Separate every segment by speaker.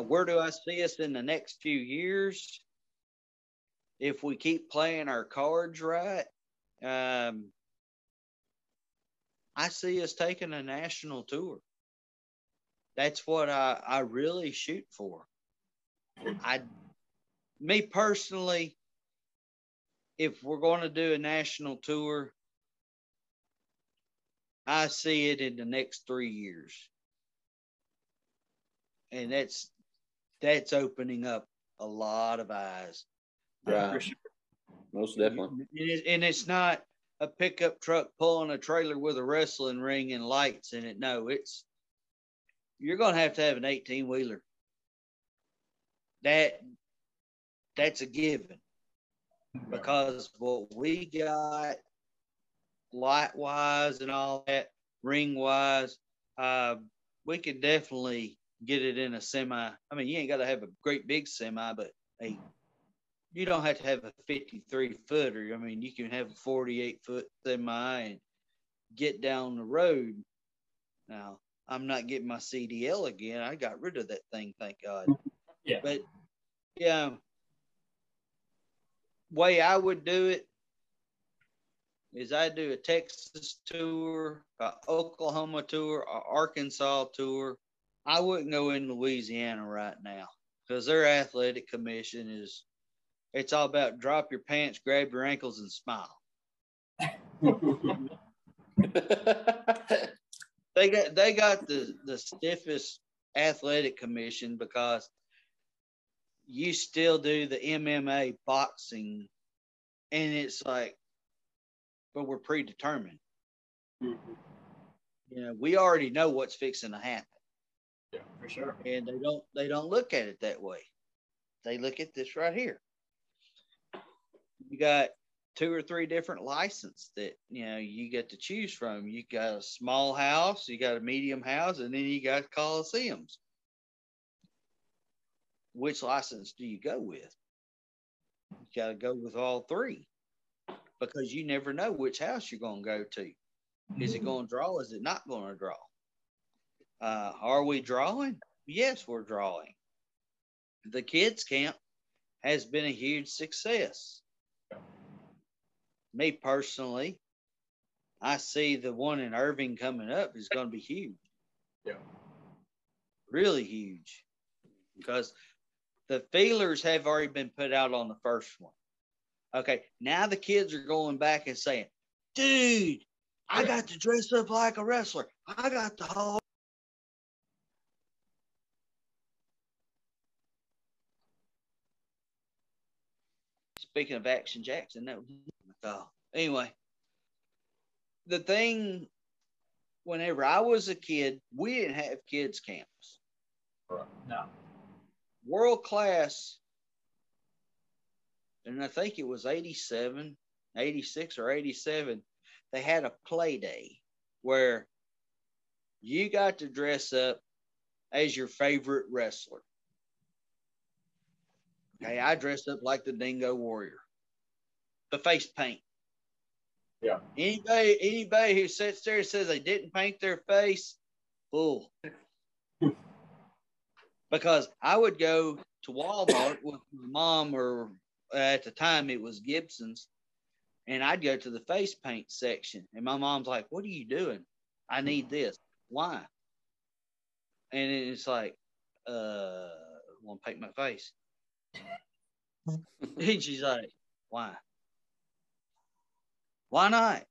Speaker 1: Uh, where do I see us in the next few years? If we keep playing our cards right, um, I see us taking a national tour. That's what I, I really shoot for. I, me personally, if we're going to do a national tour, I see it in the next three years. And that's that's opening up a lot of eyes.
Speaker 2: Right. Sure. Most definitely.
Speaker 1: And it's not a pickup truck pulling a trailer with a wrestling ring and lights in it. No, it's you're going to have to have an 18 wheeler. That that's a given because what we got light wise and all that ring wise, uh, we could definitely get it in a semi. I mean, you ain't got to have a great big semi, but hey, you don't have to have a 53 footer. I mean, you can have a 48 foot semi and get down the road. Now, I'm not getting my CDL again. I got rid of that thing, thank God.
Speaker 3: Yeah.
Speaker 1: But yeah, way I would do it is I do a Texas tour, a Oklahoma tour, a Arkansas tour. I wouldn't go in Louisiana right now because their athletic commission is it's all about drop your pants, grab your ankles, and smile. they got they got the the stiffest athletic commission because you still do the MMA boxing, and it's like, but we're predetermined. Mm-hmm. You know, we already know what's fixing to happen.
Speaker 3: Yeah, for sure.
Speaker 1: And they don't they don't look at it that way. They look at this right here you got two or three different license that you know you get to choose from. You got a small house, you got a medium house, and then you got coliseums. Which license do you go with? You got to go with all three because you never know which house you're going to go to. Is it mm-hmm. going to draw? Is it not going to draw? Uh, are we drawing? Yes, we're drawing. The kids' camp has been a huge success me personally, I see the one in Irving coming up is going to be huge.
Speaker 3: Yeah.
Speaker 1: Really huge. Because the feelers have already been put out on the first one. Okay. Now the kids are going back and saying, dude, I got to dress up like a wrestler. I got the whole. Speaking of Action Jackson, that was Oh, anyway, the thing, whenever I was a kid, we didn't have kids camps.
Speaker 3: No.
Speaker 1: World class, and I think it was 87, 86 or 87, they had a play day where you got to dress up as your favorite wrestler. Okay, I dressed up like the Dingo Warrior the face paint.
Speaker 3: Yeah.
Speaker 1: Anybody anybody who sits there and says they didn't paint their face, fool. because I would go to Walmart with my mom, or at the time it was Gibson's, and I'd go to the face paint section, and my mom's like, "What are you doing? I need this. Why?" And it's like, "Uh, I want to paint my face." and she's like, "Why?" Why not?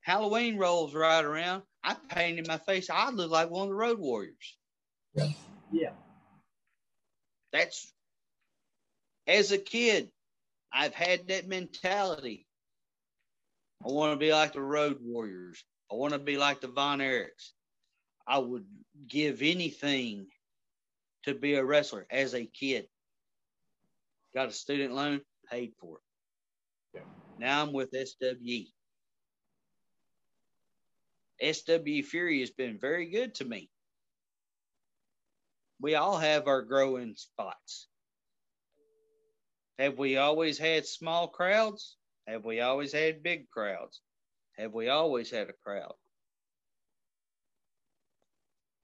Speaker 1: Halloween rolls right around. I painted my face. I look like one of the Road Warriors.
Speaker 3: Yeah. Yeah.
Speaker 1: That's as a kid, I've had that mentality. I want to be like the Road Warriors. I want to be like the Von Erichs. I would give anything to be a wrestler as a kid. Got a student loan, paid for it. Now I'm with SWE. SW Fury has been very good to me. We all have our growing spots. Have we always had small crowds? Have we always had big crowds? Have we always had a crowd?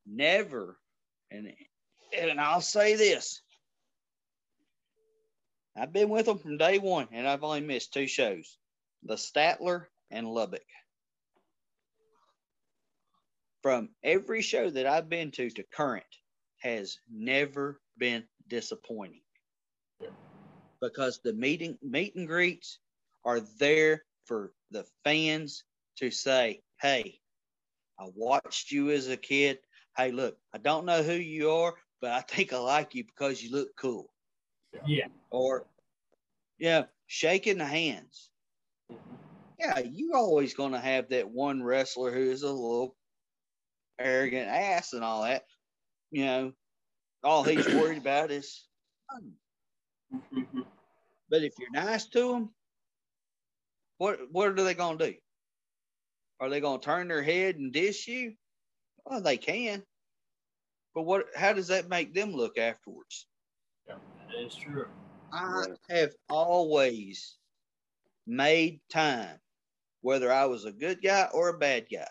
Speaker 1: Never And and I'll say this. I've been with them from day one, and I've only missed two shows the Statler and Lubbock. From every show that I've been to to current has never been disappointing because the meeting meet and greets are there for the fans to say, "Hey, I watched you as a kid. Hey, look, I don't know who you are, but I think I like you because you look cool."
Speaker 3: Yeah.
Speaker 1: Or, yeah, shaking the hands. Yeah, you're always going to have that one wrestler who is a little arrogant ass and all that. You know, all he's worried about is. But if you're nice to them, what what are they gonna do? Are they gonna turn their head and dish you? Well, they can. But what how does that make them look afterwards?
Speaker 3: Yeah, that is true.
Speaker 1: I have always made time, whether I was a good guy or a bad guy.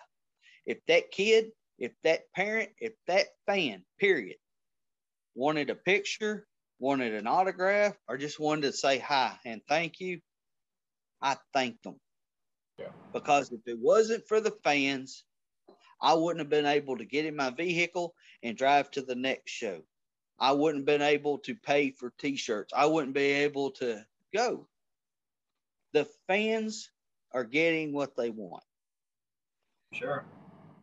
Speaker 1: If that kid, if that parent, if that fan, period, wanted a picture, wanted an autograph, or just wanted to say hi and thank you, I thanked them.
Speaker 3: Yeah.
Speaker 1: Because if it wasn't for the fans, I wouldn't have been able to get in my vehicle and drive to the next show. I wouldn't have been able to pay for t-shirts. I wouldn't be able to go. The fans are getting what they want.
Speaker 3: Sure.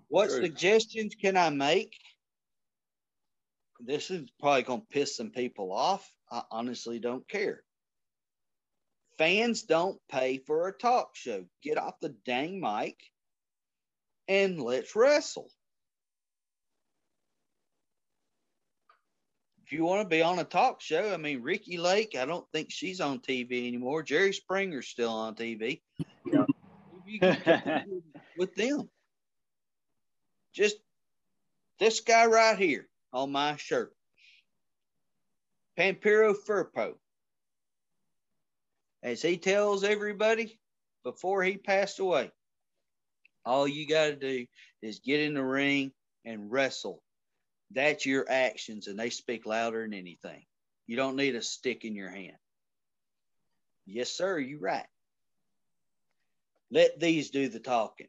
Speaker 1: What
Speaker 2: True.
Speaker 1: suggestions can I make? This is probably going to piss some people off. I honestly don't care. Fans don't pay for a talk show. Get off the dang mic and let's wrestle. If you want to be on a talk show, I mean, Ricki Lake, I don't think she's on TV anymore. Jerry Springer's still on TV.
Speaker 3: Yeah.
Speaker 1: With them. Just this guy right here on my shirt. Pampero Firpo. As he tells everybody before he passed away, all you got to do is get in the ring and wrestle. That's your actions, and they speak louder than anything. You don't need a stick in your hand. Yes, sir, you're right. Let these do the talking.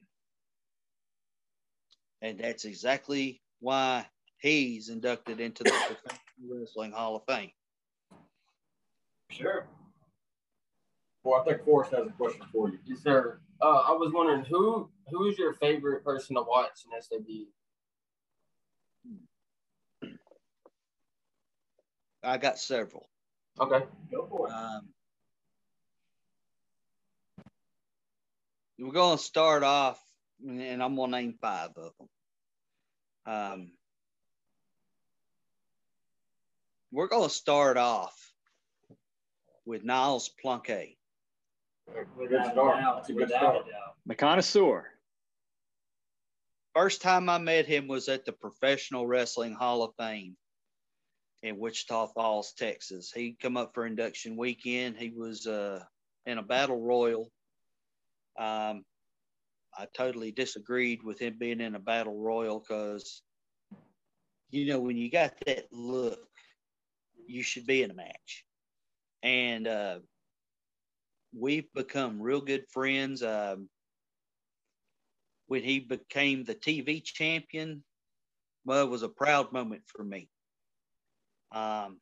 Speaker 1: And that's exactly why he's inducted into the Professional Wrestling Hall of Fame.
Speaker 3: Sure. Well, I think Forrest has a question for you.
Speaker 4: Yes, sir. Uh, I was wondering who who is your favorite person to watch in SAB?
Speaker 1: I got several.
Speaker 4: Okay.
Speaker 3: Go for it.
Speaker 1: Um, we're going to start off, and I'm going to name five of them. Um, we're going to start off with Niles Plunkett.
Speaker 3: Good start. That's a good start.
Speaker 5: The connoisseur.
Speaker 1: First time I met him was at the Professional Wrestling Hall of Fame in Wichita Falls, Texas. He come up for induction weekend. He was uh, in a battle royal. Um, I totally disagreed with him being in a battle royal because, you know, when you got that look, you should be in a match. And uh, we've become real good friends. Um, when he became the TV champion, well, it was a proud moment for me. Um,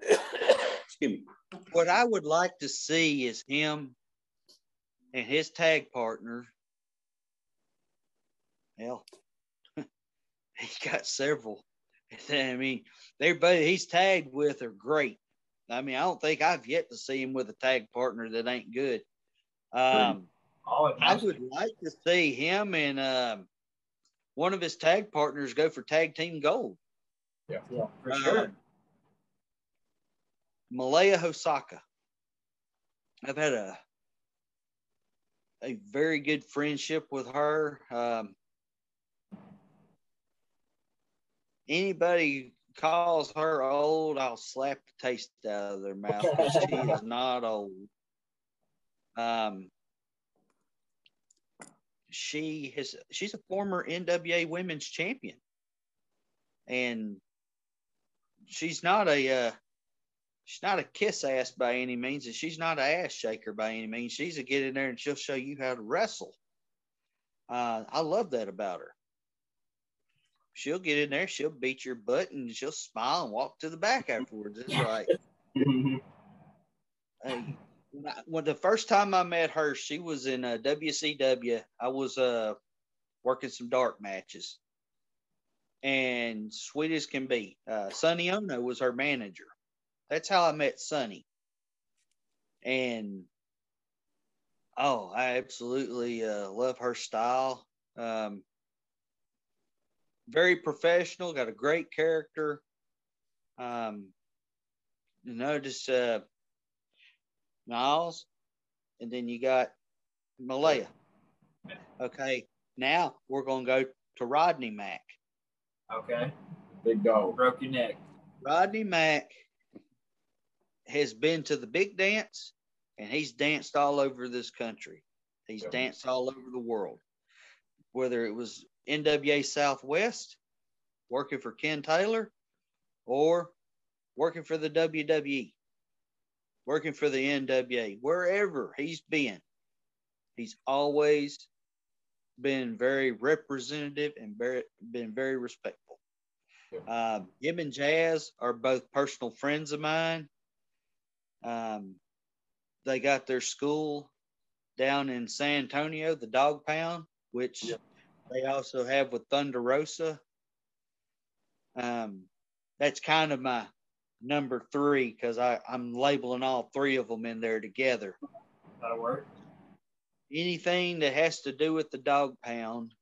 Speaker 2: Excuse me.
Speaker 1: what I would like to see is him and his tag partner. Hell, he got several. I mean, everybody he's tagged with are great. I mean, I don't think I've yet to see him with a tag partner that ain't good. Um,
Speaker 3: Oh,
Speaker 1: I would like to see him and um, one of his tag partners go for tag team gold.
Speaker 3: Yeah, yeah for
Speaker 1: Uh,
Speaker 3: sure.
Speaker 1: Malia Hosaka. I've had a a very good friendship with her. Um, anybody calls her old, I'll slap the taste out of their mouth. she is not old. Um, she has she's a former NWA Women's Champion. and she's not a uh, she's not a kiss ass by any means, and she's not an ass shaker by any means. She's a get in there and she'll show you how to wrestle. Uh, I love that about her. She'll get in there, she'll beat your butt, and she'll smile and walk to the back afterwards. It's like, hey, when the first time I met her, she was in uh, WCW. I was uh, working some dark matches, and sweet as can be. Uh, Sonny Onoo was her manager. That's how I met Sonny. And oh, I absolutely uh, love her style. Um, very professional, got a great character. Um, you know, just uh, Niles, and then you got Malia. Okay, now we're gonna go to Rodney Mack.
Speaker 4: Okay.
Speaker 3: Big dog.
Speaker 4: Broke your neck.
Speaker 1: Rodney Mack has been to the big dance and he's danced all over this country. He's
Speaker 3: Yeah.
Speaker 1: danced all over the world. Whether it was NWA Southwest, working for Ken Taylor, or working for the WWE, working for the NWA, wherever he's been, he's always been very representative and very, been very respectful.
Speaker 3: Yeah.
Speaker 1: Um, him and Jazz are both personal friends of mine. Um, they got their school down in San Antonio, the Dog Pound, which
Speaker 3: Yeah.
Speaker 1: they also have with Thunder Rosa. Um, that's kind of my number three because I'm labeling all three of them in there together.
Speaker 4: That'll work.
Speaker 1: Anything that has to do with the Dog Pound,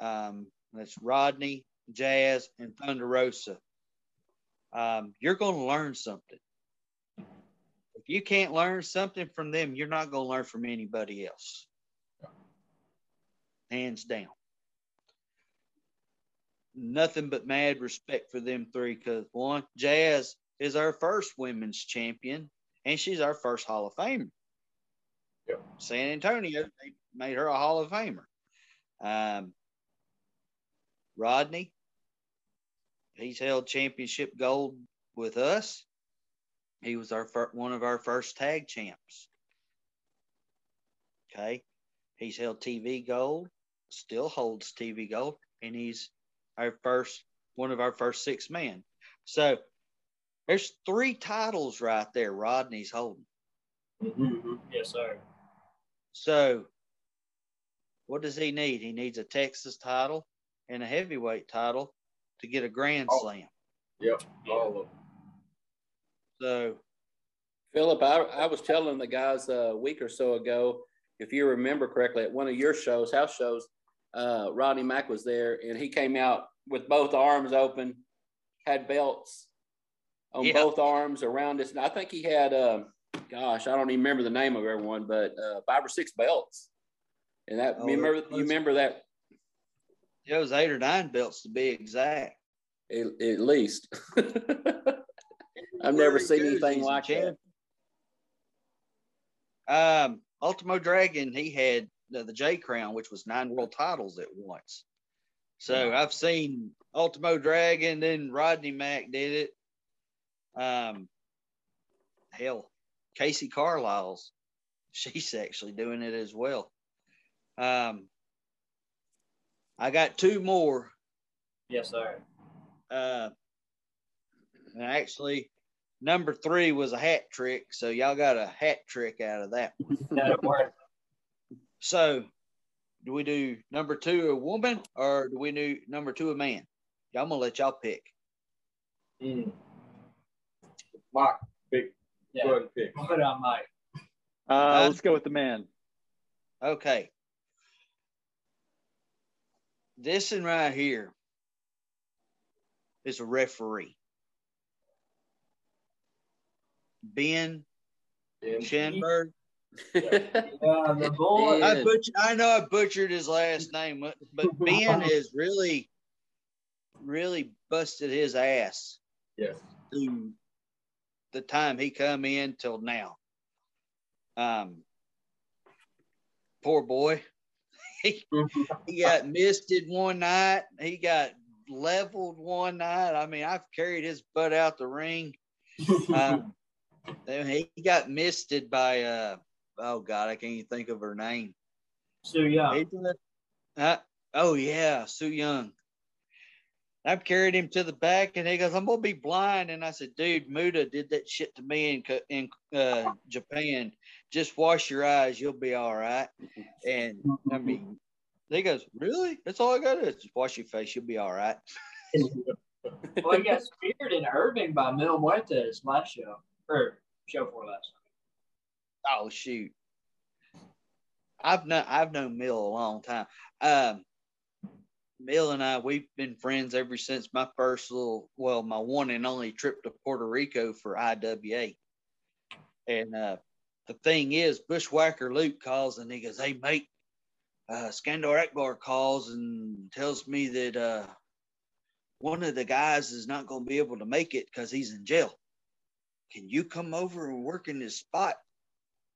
Speaker 1: um, that's Rodney, Jazz, and Thunder Rosa. Um, you're going to learn something. If you can't learn something from them, you're not going to learn from anybody else. Hands down. Nothing but mad respect for them three because one, Jazz is our first women's champion, and she's our first Hall of Famer.
Speaker 3: Yep.
Speaker 1: San Antonio, they made her a Hall of Famer. Um, Rodney, he's held championship gold with us. He was our fir- one of our first tag champs. Okay, he's held TV gold, still holds TV gold, and he's our first one of our first six men. So there's three titles right there. Rodney's holding.
Speaker 4: Mm-hmm. Yes, sir.
Speaker 1: So what does he need? He needs a Texas title and a heavyweight title to get a Grand
Speaker 3: Oh.
Speaker 1: Slam.
Speaker 3: Yep. All of them.
Speaker 1: So
Speaker 2: Philip, I, I was telling the guys a week or so ago, if you remember correctly, at one of your shows, house shows, uh, Rodney Mack was there and he came out with both arms open, had belts on
Speaker 1: Yeah.
Speaker 2: both arms around us. And I think he had, um, gosh, I don't even remember the name of everyone, but uh, five or six belts. And that,
Speaker 1: Oh,
Speaker 2: you remember, you remember that
Speaker 1: it was eight or nine belts to be exact.
Speaker 2: at, at least. I've never seen anything like that.
Speaker 1: Um, Ultimo Dragon, he had the, the J Crown, which was nine world titles at once. So I've seen Ultimo Dragon, then Rodney Mack did it. Um, hell, Casey Carlisle's, she's actually doing it as well. Um, I got two more.
Speaker 4: Yes, sir.
Speaker 1: Uh, and actually, number three was a hat trick, so y'all got a hat trick out of that.
Speaker 4: That'll.
Speaker 1: So, do we do number two a woman or do we do number two a man? I'm gonna let y'all pick.
Speaker 3: Mm. Mike, big,
Speaker 4: Yeah.
Speaker 3: go ahead and pick.
Speaker 4: Put on Mike.
Speaker 5: Uh,
Speaker 1: Huh?
Speaker 5: let's go with the man.
Speaker 1: Okay. This one right here is a referee. Ben
Speaker 3: And
Speaker 1: Schenberg.
Speaker 4: Yeah, the boy.
Speaker 1: I butch- I know I butchered his last name, but- but Ben has really, really busted his ass
Speaker 3: yes.
Speaker 1: through the time he come in till now. Um, poor boy. he, he got misted one night. He got leveled one night. I mean, I've carried his butt out the ring. Um, he got misted by uh oh god, I can't even think of her name.
Speaker 5: So yeah,
Speaker 1: He did- uh, oh yeah, Su Yung. I've carried him to the back, and he goes, "I'm gonna be blind." And I said, "Dude, Muta did that shit to me in in uh, Japan. Just wash your eyes, you'll be all right." And I mean, he goes, "Really? That's all I got to do. Just wash your face, you'll be all right."
Speaker 5: well, he got speared in Irving by Mil Muertes last show or show for last.
Speaker 1: Oh shoot. I've known I've known Mil a long time. Um Mil and I we've been friends ever since my first little well, my one and only trip to Puerto Rico for IWA. And uh the thing is Bushwhacker Luke calls and he goes, Hey mate, uh Skandor Akbar calls and tells me that uh one of the guys is not gonna be able to make it because he's in jail. Can you come over and work in his spot?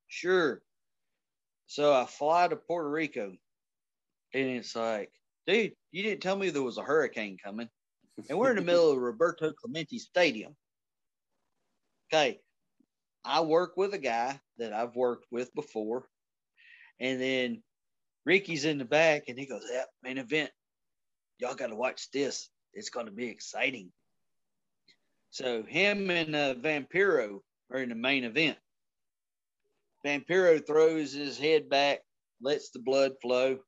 Speaker 1: Sure. So I fly to Puerto Rico, and it's like, dude, you didn't tell me there was a hurricane coming, and we're in the middle of Roberto Clemente Stadium. Okay, I work with a guy that I've worked with before, and then Ricky's in the back, and he goes, "Yeah, main event. Y'all got to watch this. It's going to be exciting." So him and uh, Vampiro are in the main event. Vampiro throws his head back, lets the blood flow.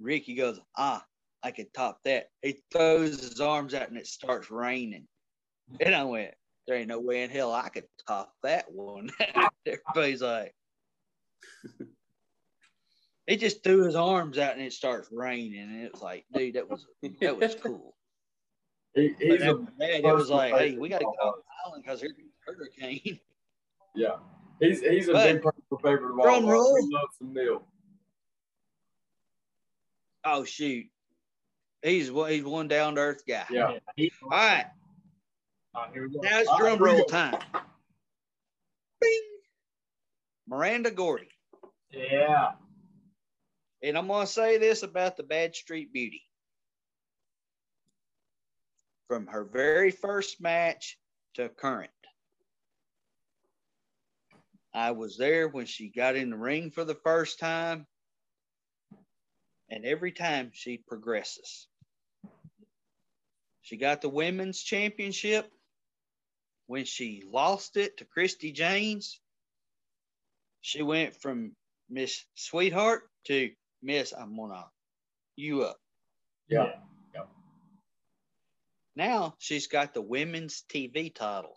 Speaker 1: Ricky goes, ah, I could top that. He throws his arms out and it starts raining. And I went, there ain't no way in hell I could top that one. Everybody's like, he just threw his arms out and it starts raining. And it's like, dude, that was that was cool.
Speaker 3: He, he's
Speaker 1: that,
Speaker 3: a,
Speaker 1: that, it was like, hey, we got to go off the island because here's a hurricane.
Speaker 3: yeah. He's he's a
Speaker 1: But-
Speaker 3: big personal favorite of all.
Speaker 1: Drum roll.
Speaker 3: We love some Neil.
Speaker 1: Oh shoot, he's one- he's one down to earth guy.
Speaker 3: Yeah.
Speaker 5: He-
Speaker 1: All right,
Speaker 5: Oh, here we go.
Speaker 1: now it's
Speaker 3: All right,
Speaker 1: drum
Speaker 3: here
Speaker 1: roll time. Bing. Miranda Gordy,
Speaker 5: Yeah.
Speaker 1: and I'm gonna say this about the Bad Street Beauty. From her very first match to current, I was there when she got in the ring for the first time, and every time she progresses. She got the women's championship when she lost it to Christy James. She went from Miss Sweetheart to Miss I'm gonna you up.
Speaker 3: Yeah.
Speaker 1: Now she's got the women's TV title.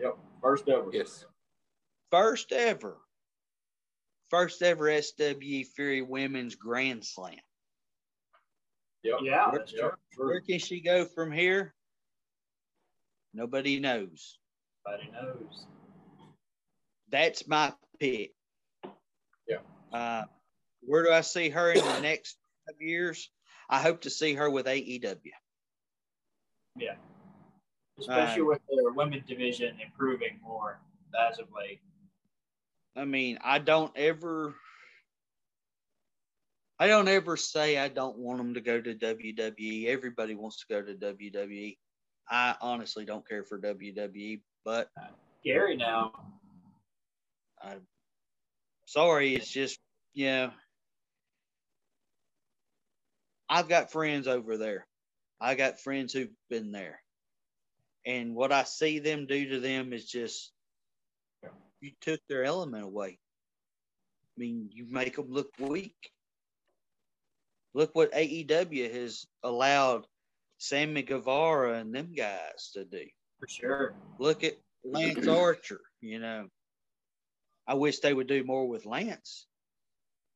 Speaker 3: Yep. First ever.
Speaker 2: Yes.
Speaker 1: First ever. First ever SW Fury Women's Grand Slam.
Speaker 3: Yep.
Speaker 5: Yeah.
Speaker 1: Where-
Speaker 3: Yep.
Speaker 5: true.
Speaker 3: True.
Speaker 1: Where can she go from here? Nobody knows.
Speaker 5: Nobody knows.
Speaker 1: That's my pick.
Speaker 3: Yeah.
Speaker 1: Uh, where do I see her in the next five years? I hope to see her with AEW.
Speaker 5: Yeah. Especially
Speaker 1: Um,
Speaker 5: with their women division improving more as of late.
Speaker 1: I mean, I don't ever, I don't ever say I don't want them to go to WWE. Everybody wants to go to WWE. I honestly don't care for WWE, but uh,
Speaker 5: Gary now.
Speaker 1: I'm sorry. It's just, you know, I've got friends over there. I got friends who've been there. And what I see them do to them is just, you took their element away. I mean, you make them look weak. Look what AEW has allowed Sammy Guevara and them guys to do.
Speaker 5: For sure.
Speaker 1: Look at Lance Archer, you know. I wish they would do more with Lance.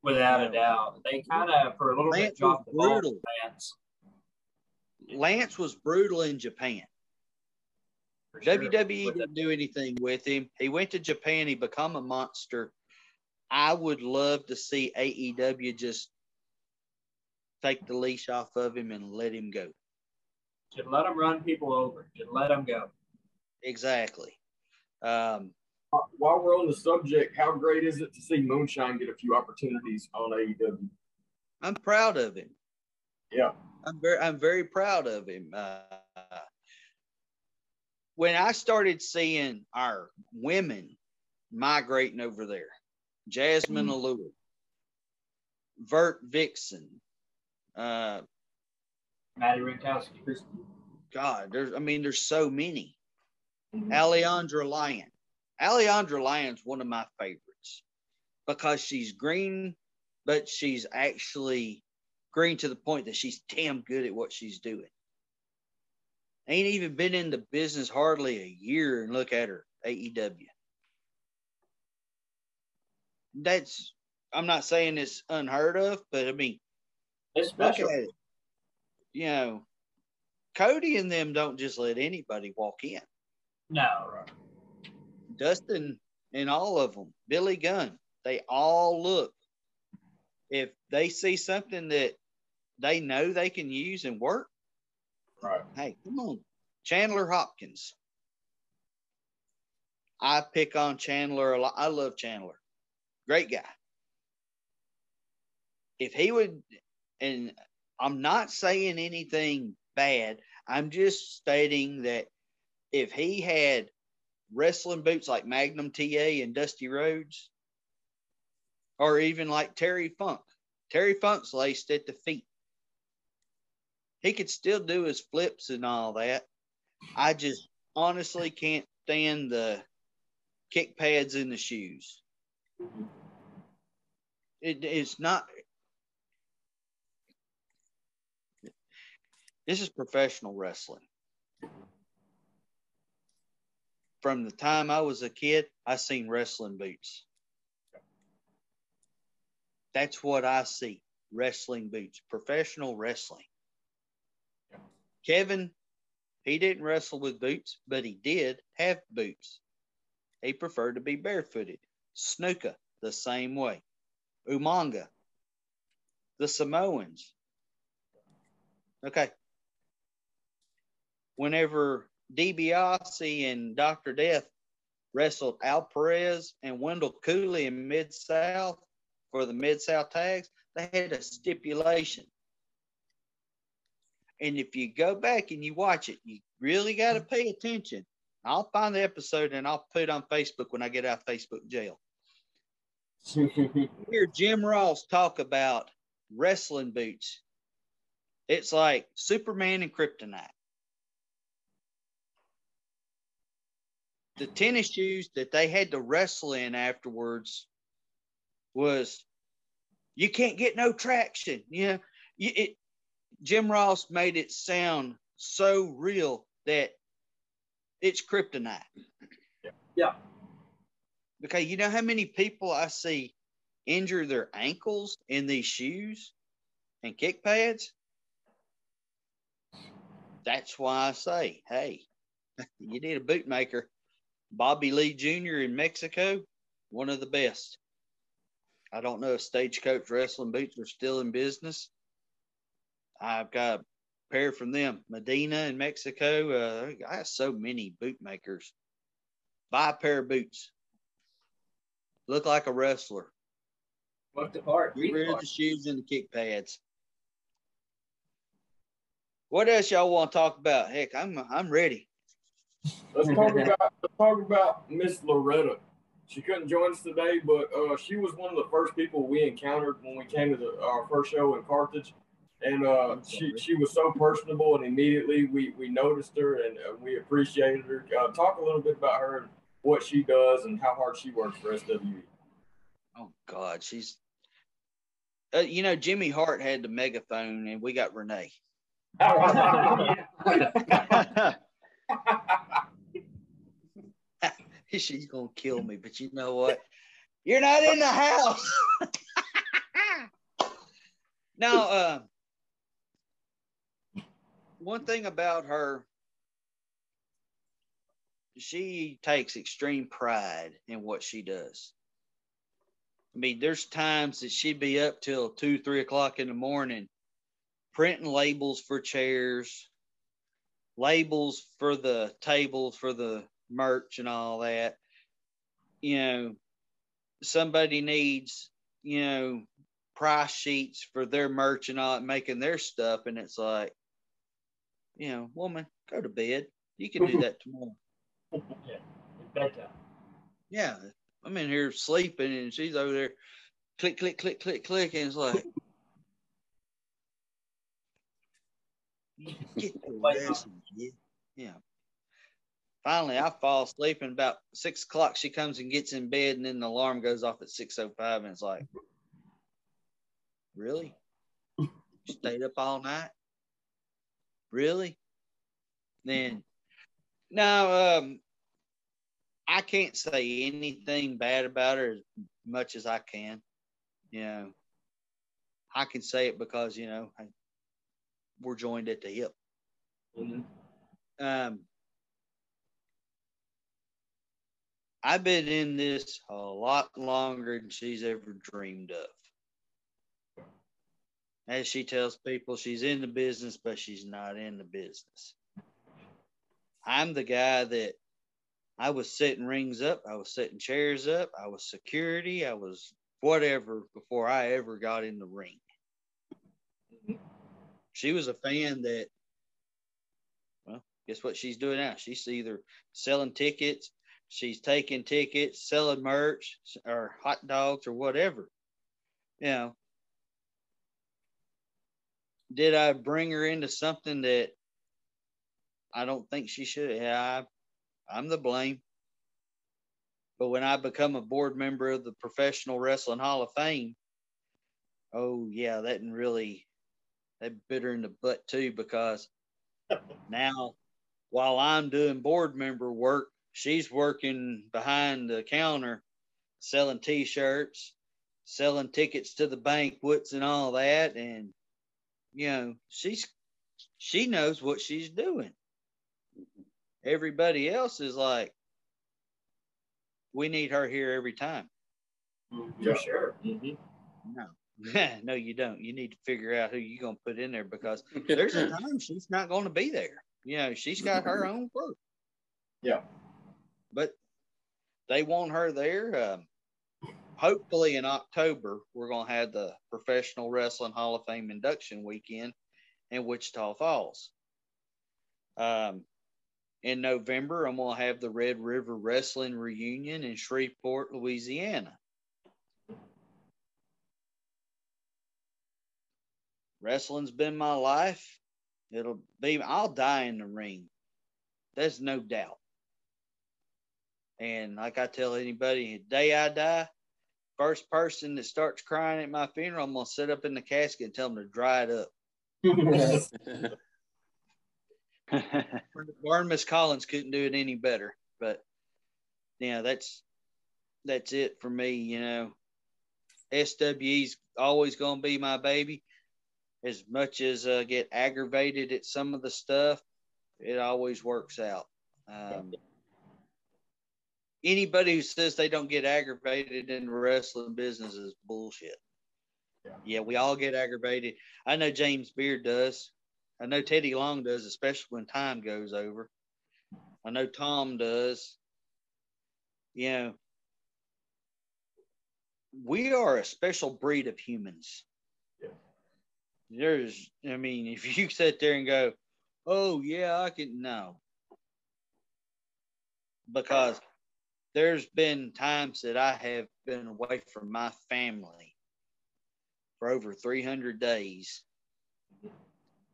Speaker 5: Without
Speaker 1: Yeah.
Speaker 5: a doubt. They kind of, for a little
Speaker 1: Lance
Speaker 5: bit, dropped the
Speaker 1: was
Speaker 5: ball.
Speaker 1: brutal.
Speaker 5: Lance.
Speaker 1: Lance was brutal in Japan.
Speaker 5: For sure.
Speaker 1: WWE didn't do anything with him. He went to Japan, he become a monster. I would love to see AEW just take the leash off of him and let him go.
Speaker 5: Should let him run people over. Should let him go.
Speaker 1: Exactly. Um,
Speaker 3: While we're on the subject, how great is it to see Moonshine get a few opportunities on AEW?
Speaker 1: I'm proud of him.
Speaker 3: Yeah.
Speaker 1: I'm very I'm very proud of him. Uh, when I started seeing our women migrating over there, Jasmine Allure, Vert Vixen, uh,
Speaker 5: Maddie Rinkowski.
Speaker 1: God, there's I mean, there's so many.
Speaker 3: Mhm.
Speaker 1: Alejandra Lion. Alejandra Lion's one of my favorites because she's green, but she's actually green to the point that she's damn good at what she's doing. Ain't even been in the business hardly a year, and look at her, AEW. That's I'm not saying it's unheard of, but I mean,
Speaker 5: It's
Speaker 1: look at it. You know, Cody and them don't just let anybody walk in.
Speaker 5: No.
Speaker 1: Dustin and all of them, Billy Gunn, they all look. If they see something that they know they can use and work,
Speaker 3: Right.
Speaker 1: hey, come on. Chandler Hopkins. I pick on Chandler a lot. I love Chandler. Great guy. If he would, and I'm not saying anything bad, I'm just stating that if he had wrestling boots like Magnum TA and Dusty Rhodes, or even like Terry Funk. Terry Funk's laced at the feet. He could still do his flips and all that. I just honestly can't stand the kick pads in the shoes. It, it's not. This is professional wrestling from the time I was a kid, I seen wrestling boots. That's what I see. Wrestling boots, professional wrestling. Kevin, he didn't wrestle with boots, but he did have boots. He preferred to be barefooted. Snuka, the same way. Umaga, the Samoans. Okay. Whenever DiBiase and Dr. Death wrestled Al Perez and Wendell Cooley in Mid South for the Mid South tags. They had a stipulation. And if you go back and you watch it, you really got to mm-hmm. pay attention. I'll find the episode and I'll put it on Facebook when I get out of Facebook jail. Hear Jim Ross talk about wrestling boots. It's like Superman and Kryptonite. The tennis shoes that they had to wrestle in afterwards was you can't get no traction. You know, it, Jim Ross made it sound so real that it's kryptonite.
Speaker 5: Yeah.
Speaker 1: Because you know how many people I see injure their ankles in these shoes and kick pads? That's why I say, hey, you need a bootmaker. Bobby Lee Jr. in Mexico, one of the best. I don't know if Stagecoach Wrestling Boots are still in business. I've got a pair from them. Medina in Mexico. Uh, I have so many bootmakers. Buy a pair of boots. Look like a wrestler.
Speaker 5: Looked apart.
Speaker 1: Get rid of the shoes and the kick pads. What else y'all want to talk about? Heck, I'm I'm ready.
Speaker 3: Let's talk about talk about Miss Loretta. She couldn't join us today, but uh, she was one of the first people we encountered when we came to the, our first show in Carthage, and uh, she she was so personable, and immediately we we noticed her and uh, we appreciated her. Uh, talk a little bit about her and what she does and how hard she works for SWE.
Speaker 1: Oh God, she's. Uh, you know, Jimmy Hart had the megaphone, and we got Renee. She's gonna kill me, but you know what? You're not in the house. now, uh, one thing about her, she takes extreme pride in what she does. I mean, there's times that she'd be up till two, three o'clock in the morning printing labels for chairs, labels for the tables, for the merch and all that. You know, somebody needs, you know, price sheets for their merch and all making their stuff. And it's like, you know, woman, go to bed. You can do that tomorrow.
Speaker 5: Yeah. Bedtime.
Speaker 1: Yeah. I'm in here sleeping and she's over there click, click, click, click, click. And it's like, get rest, yeah. Finally, I fall asleep, and about six o'clock, she comes and gets in bed, and then the alarm goes off at six o five, and it's like, really? You stayed up all night? Really? Then, now, um, I can't say anything bad about her as much as I can. You know, I can say it because you know I, we're joined at the hip.
Speaker 3: Mhm.
Speaker 1: Um, I've been in this a lot longer than she's ever dreamed of. As she tells people, she's in the business, but she's not in the business. I'm the guy that I was setting rings up, I was setting chairs up, I was security, I was whatever before I ever got in the ring. She was a fan that, well, guess what she's doing now? She's either selling tickets, she's taking tickets, selling merch, or hot dogs, or whatever. You know, did I bring her into something that I don't think she should? have? I'm the blame. But when I become a board member of the Professional Wrestling Hall of Fame, oh yeah, that really that bit her in the butt too because now while I'm doing board member work, she's working behind the counter selling t-shirts, selling tickets to the banquets and all that and you know, she's she knows what she's doing. Everybody else is like we need her here every time.
Speaker 3: Yeah.
Speaker 5: For sure.
Speaker 3: Mhm.
Speaker 1: No. no, you don't. You need to figure out who you're gonna put in there because there's a time she's not gonna be there. You know, she's got her own work.
Speaker 3: Yeah.
Speaker 1: They want her there. Um, hopefully in October, we're gonna have the Professional Wrestling Hall of Fame induction weekend in Wichita Falls. Um, in November, I'm gonna have the Red River Wrestling reunion in Shreveport, Louisiana. Wrestling's been my life. It'll be, I'll die in the ring. There's no doubt. And like I tell anybody, the day I die, first person that starts crying at my funeral, I'm going to sit up in the casket and tell them to dry it up. Barnabas Collins couldn't do it any better. But yeah, that's that's it for me. You know, SWE's always going to be my baby. As much as uh, get aggravated at some of the stuff, it always works out. Um, anybody who says they don't get aggravated in the wrestling business is bullshit.
Speaker 3: Yeah.
Speaker 1: yeah, we all get aggravated. I know James Beard does. I know Teddy Long does, especially when time goes over. I know Tom does. You know, we are a special breed of humans.
Speaker 3: Yeah.
Speaker 1: There's, I mean, if you sit there and go, oh, yeah, I can, no. Because there's been times that I have been away from my family for over 300 days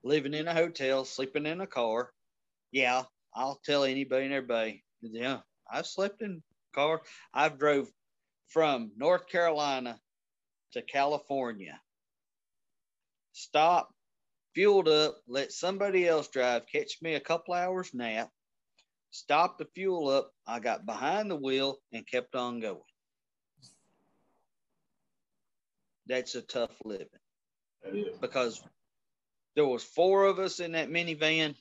Speaker 1: living in a hotel, sleeping in a car. Yeah, I'll tell anybody and everybody. Yeah, I've slept in car. I've drove from North Carolina to California. Stop, fueled up, let somebody else drive, catch me a couple hours nap, stop the fuel up. I got behind the wheel and kept on going. That's a tough living because there was four of us in that minivan.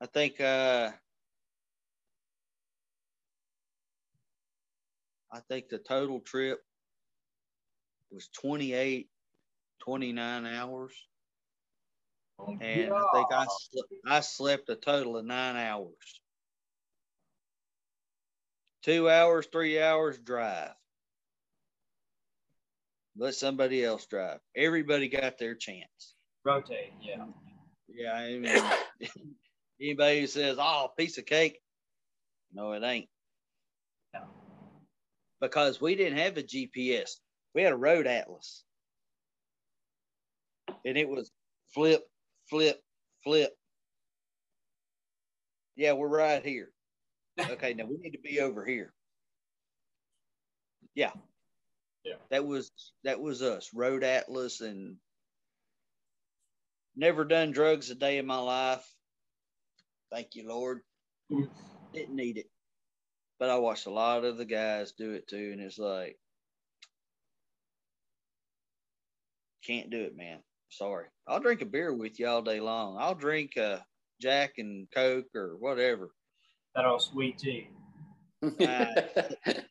Speaker 1: I think uh I think the total trip was 28 29 hours Oh, and I think I slept, I slept a total of 9 hours. 2 hours, 3 hours drive. let somebody else drive. Everybody got their chance.
Speaker 5: Rotate, yeah.
Speaker 1: Yeah, I mean, anybody who says, "Oh, piece of cake," no, it ain't.
Speaker 5: No.
Speaker 1: Because we didn't have a GPS. We had a road atlas, and it was flip, flip, flip. Yeah, we're right here. Okay, now we need to be over here. Yeah.
Speaker 3: Yeah.
Speaker 1: That was that was us, Road Atlas, and never done drugs a day in my life. Thank you, Lord. Didn't need it. But I watched a lot of the guys do it too, and it's like can't do it, man. Sorry. I'll drink a beer with you all day long. I'll drink uh Jack and Coke or whatever.
Speaker 5: That all sweet tea.
Speaker 1: Definitely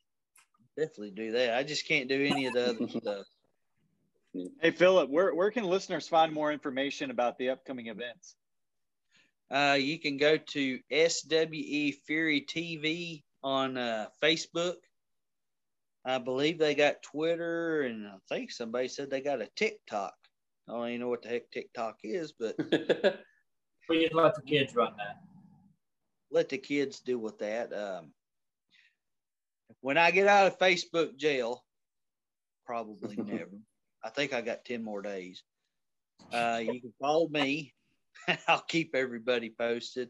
Speaker 1: do that. I just can't do any of the other stuff.
Speaker 6: Hey, Phillip, where, where can listeners find more information about the upcoming events?
Speaker 1: Uh, you can go to SWE Fury TV on uh, Facebook. I believe they got Twitter, and I think somebody said they got a TikTok. I don't even know what the heck TikTok is, but
Speaker 5: We just let the kids run that.
Speaker 1: let the kids do with that. Um, when I get out of Facebook jail, probably never. I think I got 10 more days. Uh, you can follow me. I'll keep everybody posted.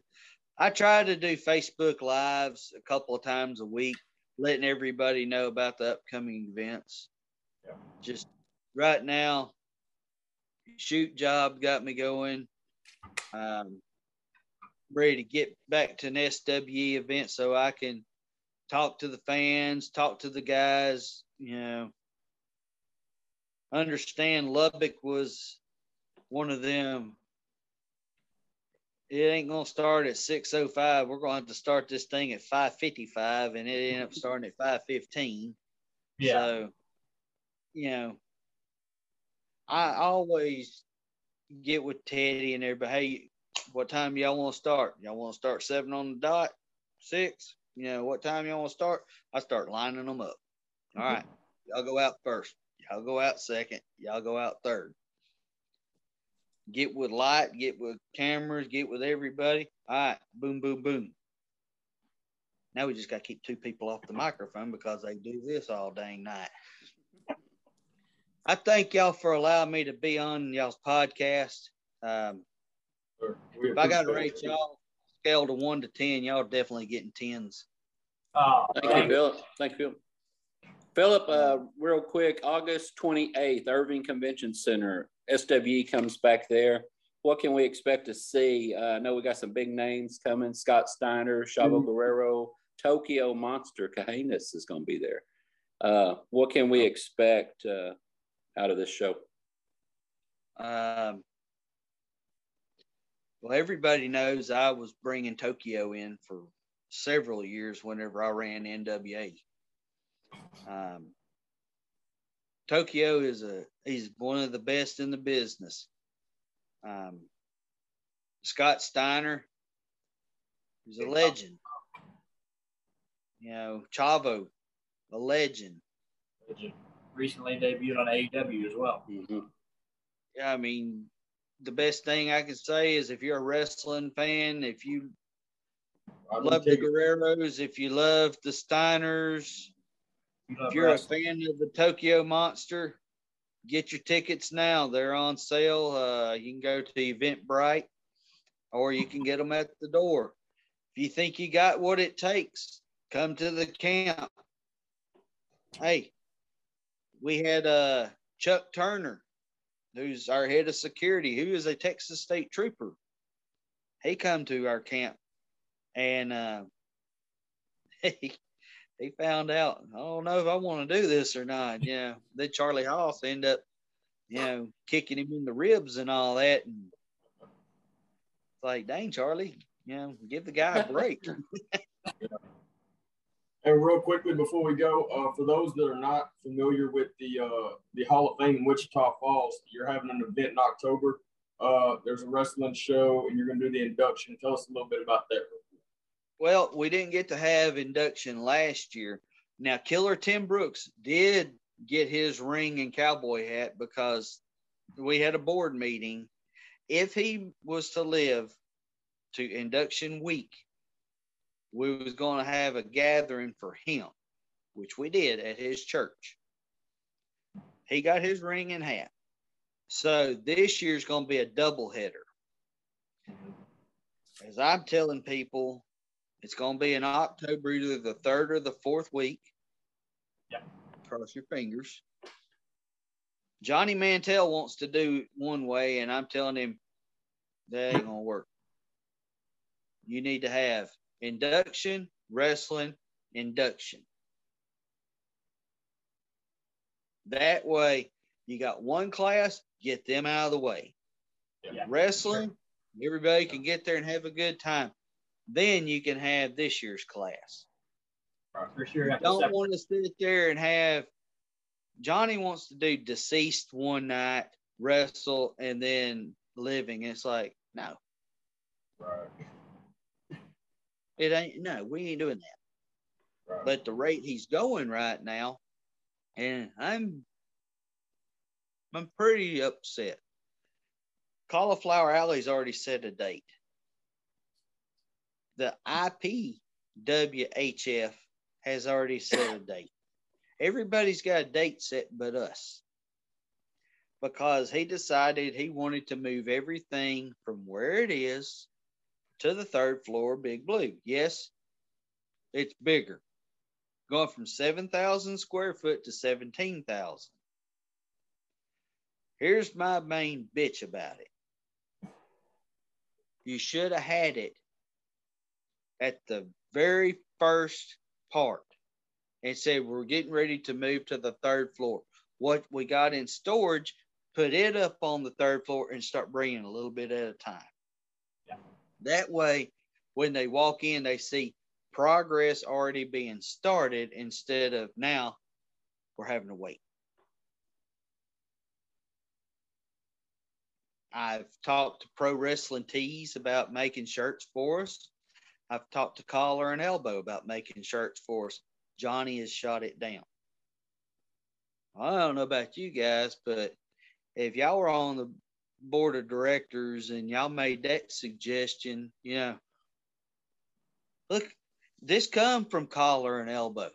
Speaker 1: I try to do Facebook lives a couple of times a week, letting everybody know about the upcoming events.
Speaker 3: Yeah.
Speaker 1: Just right now, shoot job got me going. Um, ready to get back to an SWE event so I can talk to the fans, talk to the guys, you know, understand Lubbock was one of them. It ain't gonna start at six oh five. We're gonna have to start this thing at five fifty five, and it ended up starting at five fifteen.
Speaker 5: Yeah.
Speaker 1: So, you know, I always get with Teddy and everybody. Hey, what time y'all want to start? Y'all want to start seven on the dot, six? You know, what time y'all want to start? I start lining them up. All mm-hmm. right, y'all go out first. Y'all go out second. Y'all go out third. Get with light, get with cameras, get with everybody. All right, boom, boom, boom. Now we just got to keep two people off the microphone because they do this all dang night. I thank y'all for allowing me to be on y'all's podcast. Um,
Speaker 3: Sir, we
Speaker 1: if I got to rate y'all scale to one to ten, y'all definitely getting tens.
Speaker 5: Oh,
Speaker 2: Thank you, Phillip. Thank you, Phillip. Phillip, uh, real quick, August 28th, Irving Convention Center, SWE comes back there. What can we expect to see? Uh, I know we got some big names coming. Scott Steiner, Chavo Guerrero, Tokyo Monster, Kahagas is going to be there. Uh, what can we expect uh, out of this show?
Speaker 1: Um, well, everybody knows I was bringing Tokyo in for several years whenever I ran NWA. Um, Tokyo is a he's one of the best in the business. Um, Scott Steiner, he's a legend. You know, Chavo, a legend.
Speaker 5: Recently debuted on AEW as well.
Speaker 2: Mhm.
Speaker 1: Yeah, I mean, the best thing I can say is if you're a wrestling fan, if you
Speaker 3: I've been
Speaker 1: love the Guerreros, if you love the Steiners,
Speaker 5: You love
Speaker 1: if you're a fan of the Tokyo Monster, get your tickets now. They're on sale. Uh, you can go to Eventbrite or you can get them at the door. If you think you got what it takes, come to the camp. Hey, we had uh, Chuck Turner, who's our head of security, who is a Texas State Trooper. He come to our camp and uh, he he found out, I don't know if I want to do this or not. You know, then Charlie Haas end up, you know, kicking him in the ribs and all that. And it's like, dang, Charlie, you know, give the guy a break.
Speaker 3: And real quickly before we go, uh, for those that are not familiar with the uh, the Hall of Fame in Wichita Falls, you're having an event in October. Uh, there's a wrestling show, and you're going to do the induction. Tell us a little bit about that.
Speaker 1: well, we didn't get to have induction last year. Now, Killer Tim Brooks did get his ring and cowboy hat because we had a board meeting. If he was to live to induction week, we was going to have a gathering for him, which we did at his church. He got his ring and hat. So this year's going to be a double header. As I'm telling people, it's going to be in October, either the third or the fourth week.
Speaker 5: Yeah.
Speaker 1: Cross your fingers. Johnny Mantell wants to do one way, and I'm telling him that ain't gonna work. You need to have induction, wrestling, induction. That way, you got one class, get them out of the way.
Speaker 5: Yeah.
Speaker 1: Wrestling, everybody can get there and have a good time. Then you can have this year's class.
Speaker 5: For sure. have to
Speaker 1: Don't want to sit there and have Johnny wants to do deceased one night, wrestle, and then living. It's like, no,
Speaker 3: Right.
Speaker 1: It ain't no, we ain't doing that. But the rate he's going right now, and I'm I'm pretty upset. Cauliflower Alley's already set a date. The IPWHF has already set a date. Everybody's got a date set but us. Because he decided he wanted to move everything from where it is to the third floor, Big Blue. Yes, it's bigger going from 7,000 square foot to 17,000. Here's my main bitch about it. You should have had it at the very first part and said, We're getting ready to move to the third floor. What we got in storage, put it up on the third floor and start bringing a little bit at a time. That way, when they walk in, they see progress already being started instead of now we're having to wait. I've talked to Pro Wrestling Tees about making shirts for us. I've talked to Collar and Elbow about making shirts for us. Johnny has shot it down. I don't know about you guys, but if y'all were on the board of directors and y'all made that suggestion, you know, look, this come from collar and elbow.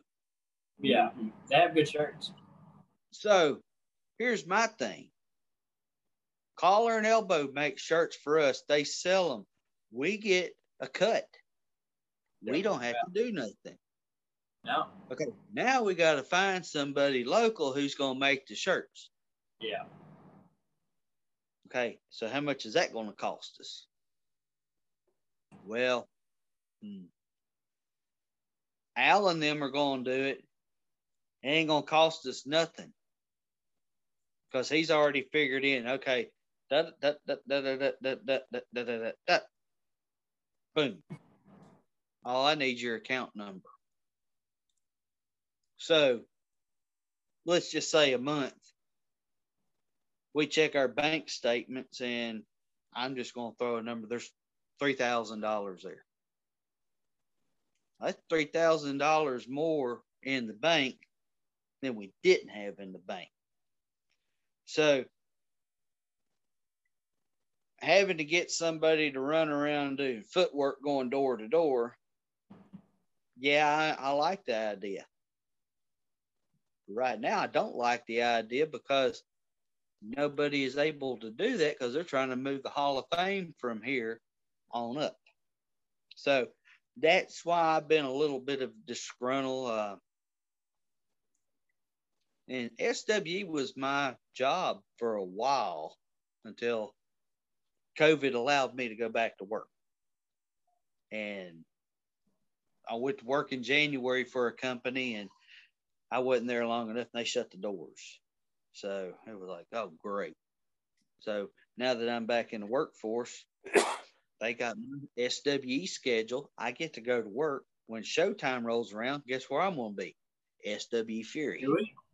Speaker 5: Yeah. They have good shirts.
Speaker 1: So here's my thing. Collar and elbow make shirts for us. They sell them. We get a cut. We don't have to do nothing.
Speaker 5: No.
Speaker 1: Okay. Now we got to find somebody local who's going to make the shirts.
Speaker 5: Yeah.
Speaker 1: Okay. So how much is that going to cost us? Well, hmm. Al and them are going to do it. It ain't going to cost us nothing because he's already figured in. Okay, boom. All I need your account number. So let's just say a month. We check our bank statements, and I'm just going to throw a number. There's three thousand dollars there. That's three thousand dollars more in the bank than we didn't have in the bank. So having to get somebody to run around doing footwork going door to door, yeah, I, I like the idea. Right now, I don't like the idea because nobody is able to do that because they're trying to move the Hall of Fame from here on up. So that's why I've been a little bit of disgruntled. Uh, and SWE was my job for a while until COVID allowed me to go back to work. And I went to work in January for a company and I wasn't there long enough and they shut the doors. So it was like, oh, great. So now that I'm back in the workforce, they got my SWE schedule. I get to go to work. When showtime rolls around, guess where I'm going to be? SW Fury.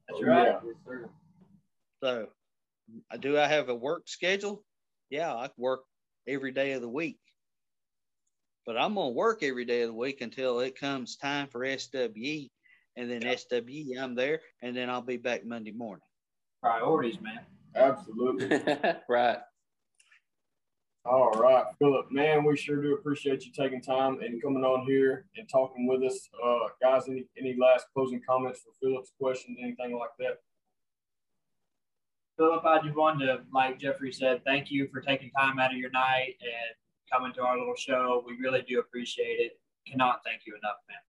Speaker 5: That's
Speaker 3: Oh,
Speaker 5: right.
Speaker 3: yeah.
Speaker 1: So, do I have a work schedule? Yeah, I work every day of the week. But I'm going to work every day of the week until it comes time for SWE. and then SWE, I'm there, and then I'll be back Monday morning.
Speaker 5: Priorities, man.
Speaker 3: Absolutely.
Speaker 2: right.
Speaker 3: All right, Phillip, man, we sure do appreciate you taking time and coming on here and talking with us. Uh, guys, any, any last closing comments for Phillip's questions, anything like that?
Speaker 5: Phillip, I just wanted to, like Jeffrey said, thank you for taking time out of your night and coming to our little show. We really do appreciate it. Cannot thank you enough, man.